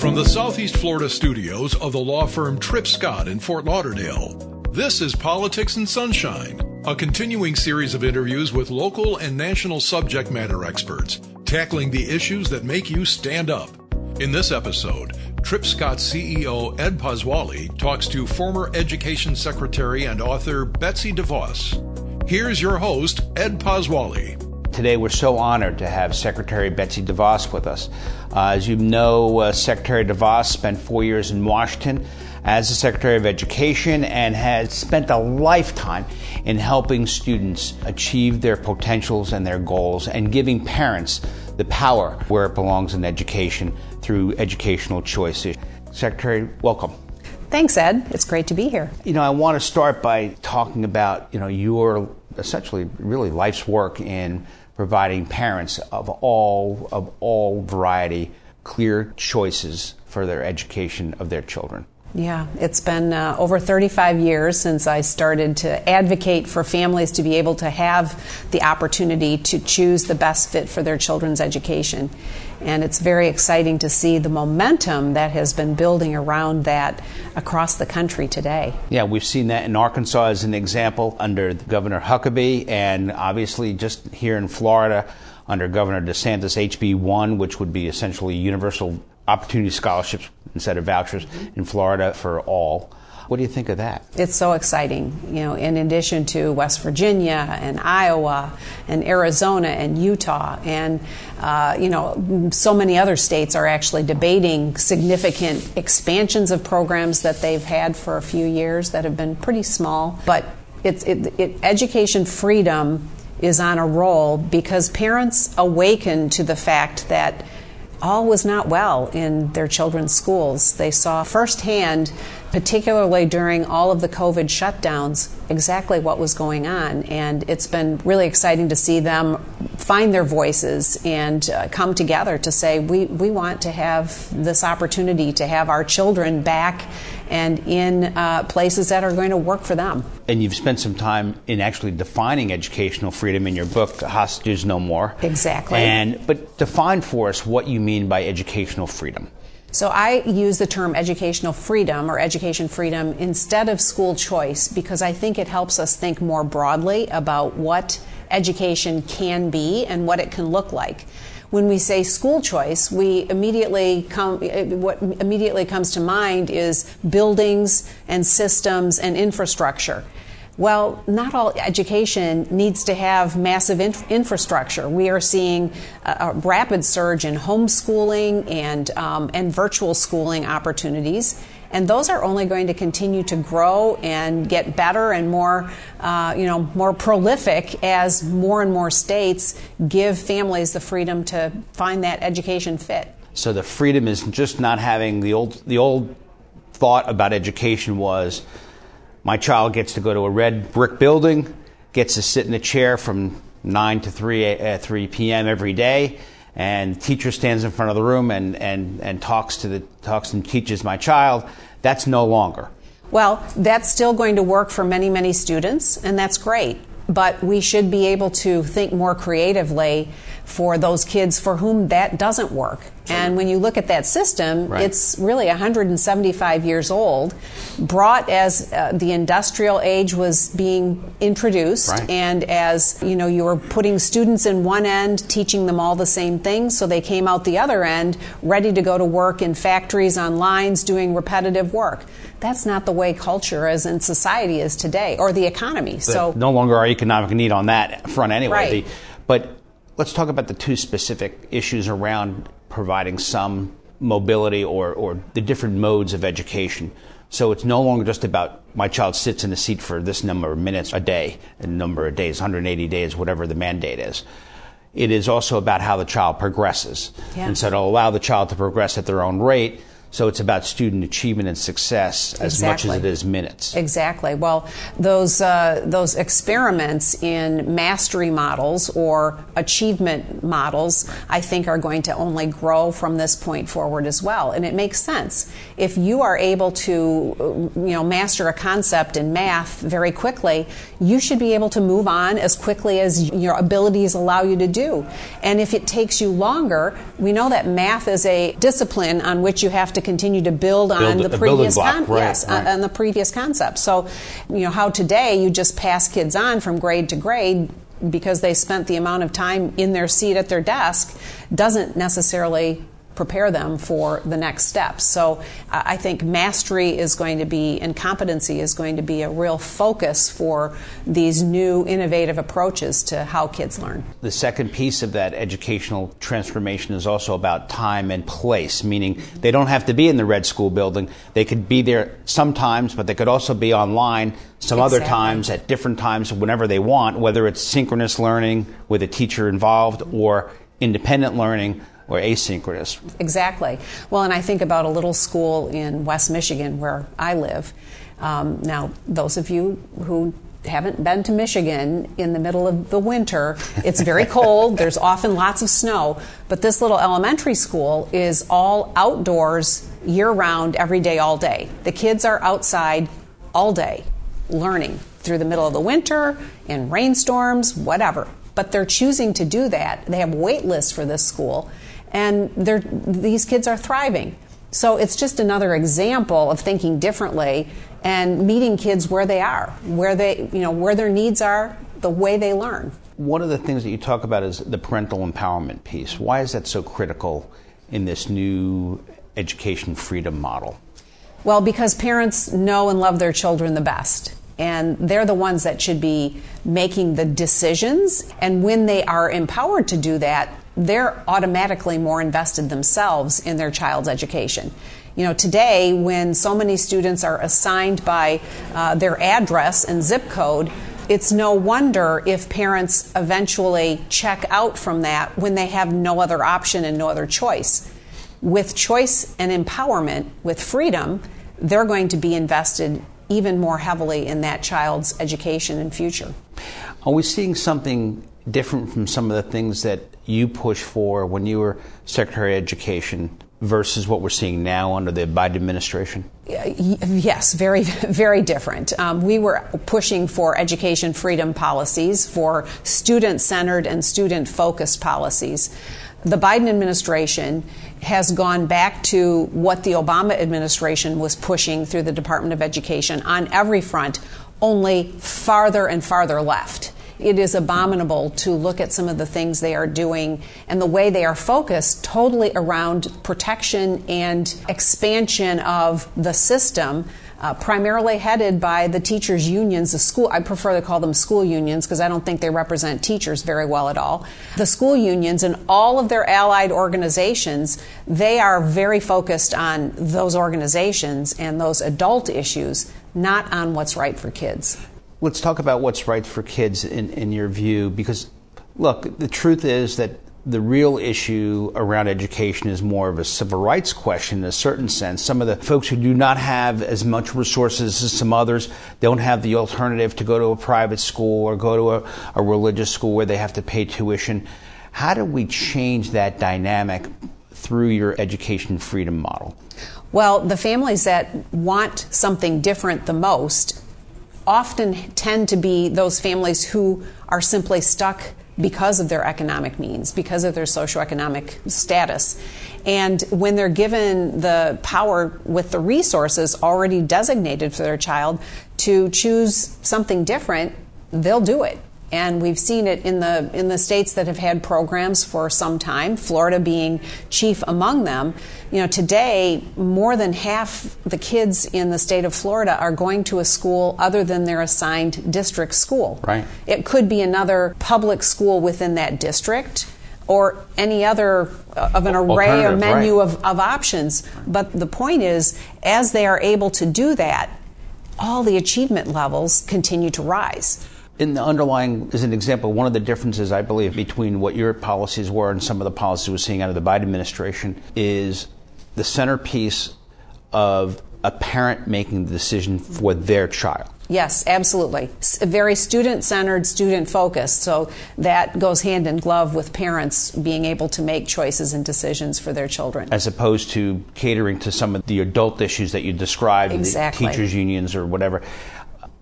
From the Southeast Florida studios of the law firm Tripp Scott in Fort Lauderdale, this is Politics and Sunshine, a continuing series of interviews with local and national subject matter experts, tackling the issues that make you stand up. In this episode, Tripp Scott CEO Ed Pozzuoli talks to former Education Secretary and author Betsy DeVos. Here's your host, Ed Pozzuoli. Today, we're so honored to have Secretary Betsy DeVos with us. Uh, as you know, uh, Secretary DeVos spent four years in Washington as the Secretary of Education and has spent a lifetime in helping students achieve their potentials and their goals and giving parents the power where it belongs in education through educational choices. Secretary, welcome. Thanks, Ed. It's great to be here. You know, I want to start by talking about, you know, your essentially really life's work in providing parents of all of all variety clear choices for their education of their children. Yeah, it's been uh, over 35 years since I started to advocate for families to be able to have the opportunity to choose the best fit for their children's education. And it's very exciting to see the momentum that has been building around that across the country today. Yeah, we've seen that in Arkansas as an example under Governor Huckabee, and obviously just here in Florida under Governor DeSantis, HB 1, which would be essentially universal opportunity scholarships instead of vouchers in Florida for all. What do you think of that? It's so exciting. You know, in addition to West Virginia and Iowa and Arizona and Utah and uh, you know, so many other states are actually debating significant expansions of programs that they've had for a few years that have been pretty small. But it's it, it, education freedom is on a roll because parents awaken to the fact that all was not well in their children's schools. They saw firsthand, particularly during all of the COVID shutdowns, exactly what was going on. And it's been really exciting to see them find their voices and uh, come together to say, we, we want to have this opportunity to have our children back and in uh, places that are going to work for them. And you've spent some time in actually defining educational freedom in your book, Hostages No More. Exactly. And but define for us what you mean by educational freedom. So I use the term educational freedom or education freedom instead of school choice because I think it helps us think more broadly about what education can be and what it can look like when we say school choice, we immediately come, what immediately comes to mind is buildings and systems and infrastructure. Well, not all education needs to have massive inf- infrastructure. We are seeing a, a, rapid surge in homeschooling and, um, and virtual schooling opportunities and those are only going to continue to grow and get better and more, uh, you know, more prolific as more and more states give families the freedom to find that education fit. So the freedom is just not having the old the old thought about education was my child gets to go to a red brick building, gets to sit in a chair from 9 to 3, uh, 3 p.m. every day, and teacher stands in front of the room and, and, and talks to the talks and teaches my child that's no longer. Well that's still going to work for many many students and that's great. But we should be able to think more creatively for those kids for whom that doesn't work. And when you look at that system, right. it's really 175 years old, brought as uh, the industrial age was being introduced, right. and as you know, you were putting students in one end, teaching them all the same things, so they came out the other end ready to go to work in factories, on lines, doing repetitive work. That's not the way culture is in society is today, or the economy. But so no longer our economic need on that front anyway. Right. The, but Let's talk about the two specific issues around providing some mobility or, or the different modes of education. So it's no longer just about my child sits in a seat for this number of minutes a day, a number of days, 180 days, whatever the mandate is. It is also about how the child progresses. Yeah. And so to allow the child to progress at their own rate So it's about student achievement and success as exactly. much as it is minutes. Exactly. Well, those uh, those experiments in mastery models or achievement models, I think, are going to only grow from this point forward as well. And it makes sense if you are able to, you know, master a concept in math very quickly, you should be able to move on as quickly as your abilities allow you to do. And if it takes you longer, we know that math is a discipline on which you have to continue to build, build on the previous block, con- right, yes, uh, right. on the previous concept. So, you know, how today you just pass kids on from grade to grade because they spent the amount of time in their seat at their desk doesn't necessarily prepare them for the next steps. So I think mastery is going to be, and competency is going to be a real focus for these new innovative approaches to how kids learn. The second piece of that educational transformation is also about time and place, meaning they don't have to be in the Red School building. They could be there sometimes, but they could also be online some exactly. other times at different times whenever they want, whether it's synchronous learning with a teacher involved or independent learning or asynchronous. Exactly. Well, and I think about a little school in West Michigan where I live. Um, now, those of you who haven't been to Michigan in the middle of the winter, it's very cold, there's often lots of snow, but this little elementary school is all outdoors year round, every day, all day. The kids are outside all day learning through the middle of the winter, in rainstorms, whatever. But they're choosing to do that. They have wait lists for this school and these kids are thriving. So it's just another example of thinking differently and meeting kids where they are, where they, you know, where their needs are, the way they learn. One of the things that you talk about is the parental empowerment piece. Why is that so critical in this new education freedom model? Well, because parents know and love their children the best and they're the ones that should be making the decisions. And when they are empowered to do that, they're automatically more invested themselves in their child's education. You know, today, when so many students are assigned by uh, their address and zip code, it's no wonder if parents eventually check out from that when they have no other option and no other choice. With choice and empowerment, with freedom, they're going to be invested even more heavily in that child's education and future. Are we seeing something different from some of the things that you pushed for when you were Secretary of Education versus what we're seeing now under the Biden administration? Yes, very, very different. Um, we were pushing for education freedom policies, for student centered and student focused policies. The Biden administration has gone back to what the Obama administration was pushing through the Department of Education on every front, only farther and farther left. It is abominable to look at some of the things they are doing and the way they are focused totally around protection and expansion of the system. Uh, primarily headed by the teachers' unions, the school. I prefer to call them school unions because I don't think they represent teachers very well at all. The school unions and all of their allied organizations, they are very focused on those organizations and those adult issues, not on what's right for kids. Let's talk about what's right for kids in, in your view, because look, the truth is that the real issue around education is more of a civil rights question in a certain sense. Some of the folks who do not have as much resources as some others don't have the alternative to go to a private school or go to a, a religious school where they have to pay tuition. How do we change that dynamic through your education freedom model? Well, the families that want something different the most often tend to be those families who are simply stuck because of their economic means, because of their socioeconomic status. And when they're given the power with the resources already designated for their child to choose something different, they'll do it. And we've seen it in the in the states that have had programs for some time, Florida being chief among them. You know, today more than half the kids in the state of Florida are going to a school other than their assigned district school. Right. It could be another public school within that district or any other uh, of an array or menu right. of, of options. But the point is, as they are able to do that, all the achievement levels continue to rise in the underlying, is an example, one of the differences I believe between what your policies were and some of the policies we're seeing out of the Biden administration is the centerpiece of a parent making the decision for their child. Yes, absolutely. Very student centered, student focused. So that goes hand in glove with parents being able to make choices and decisions for their children. As opposed to catering to some of the adult issues that you described, exactly. the teachers' unions or whatever.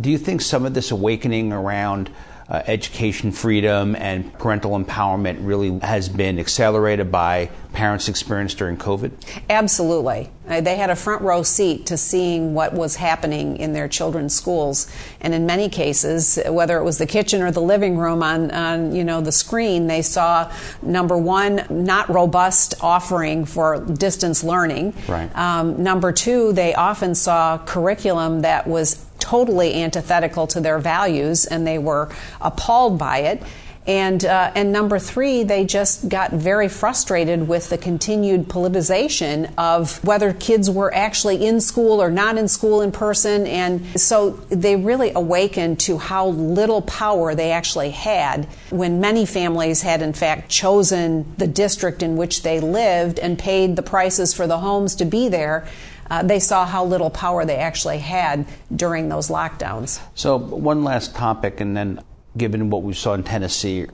Do you think some of this awakening around uh, education freedom and parental empowerment really has been accelerated by parents' experience during COVID? Absolutely. Uh, they had a front row seat to seeing what was happening in their children's schools. And in many cases, whether it was the kitchen or the living room on, on you know, the screen, they saw, number one, not robust offering for distance learning. Right. Um, number two, they often saw curriculum that was totally antithetical to their values and they were appalled by it. And, uh, and number three, they just got very frustrated with the continued politicization of whether kids were actually in school or not in school in person. And so they really awakened to how little power they actually had when many families had, in fact, chosen the district in which they lived and paid the prices for the homes to be there uh, they saw how little power they actually had during those lockdowns. So, one last topic, and then given what we saw in Tennessee,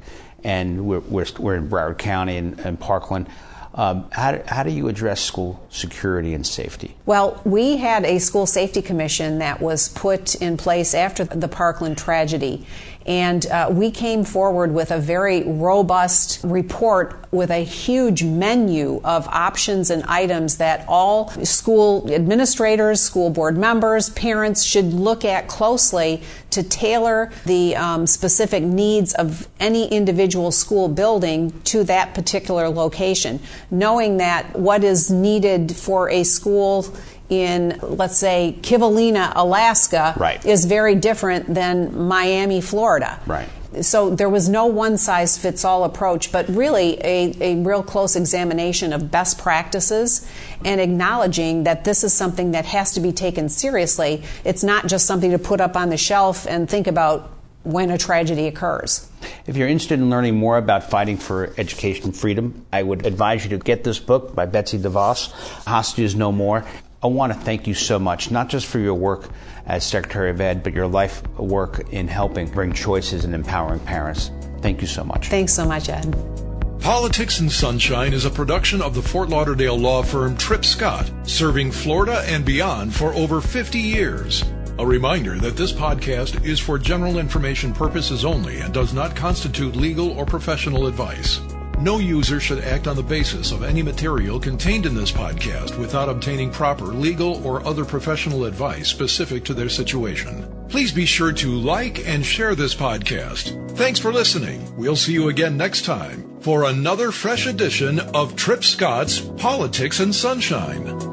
and we're, we're, we're in Broward County and, and Parkland. Um, how, do, how do you address school security and safety? Well, we had a school safety commission that was put in place after the Parkland tragedy. And uh, we came forward with a very robust report with a huge menu of options and items that all school administrators, school board members, parents should look at closely to tailor the um, specific needs of any individual school building to that particular location, knowing that what is needed for a school in, let's say, Kivalina, Alaska, right. is very different than Miami, Florida. Right. So there was no one size fits all approach, but really a, a real close examination of best practices and acknowledging that this is something that has to be taken seriously. It's not just something to put up on the shelf and think about when a tragedy occurs. If you're interested in learning more about fighting for education freedom, I would advise you to get this book by Betsy DeVos, Hostages No More. I want to thank you so much, not just for your work as Secretary of Ed, but your life work in helping bring choices and empowering parents. Thank you so much. Thanks so much, Ed. Politics and Sunshine is a production of the Fort Lauderdale law firm Tripp Scott, serving Florida and beyond for over 50 years. A reminder that this podcast is for general information purposes only and does not constitute legal or professional advice. No user should act on the basis of any material contained in this podcast without obtaining proper legal or other professional advice specific to their situation. Please be sure to like and share this podcast. Thanks for listening. We'll see you again next time for another fresh edition of Tripp Scott's Politics and Sunshine.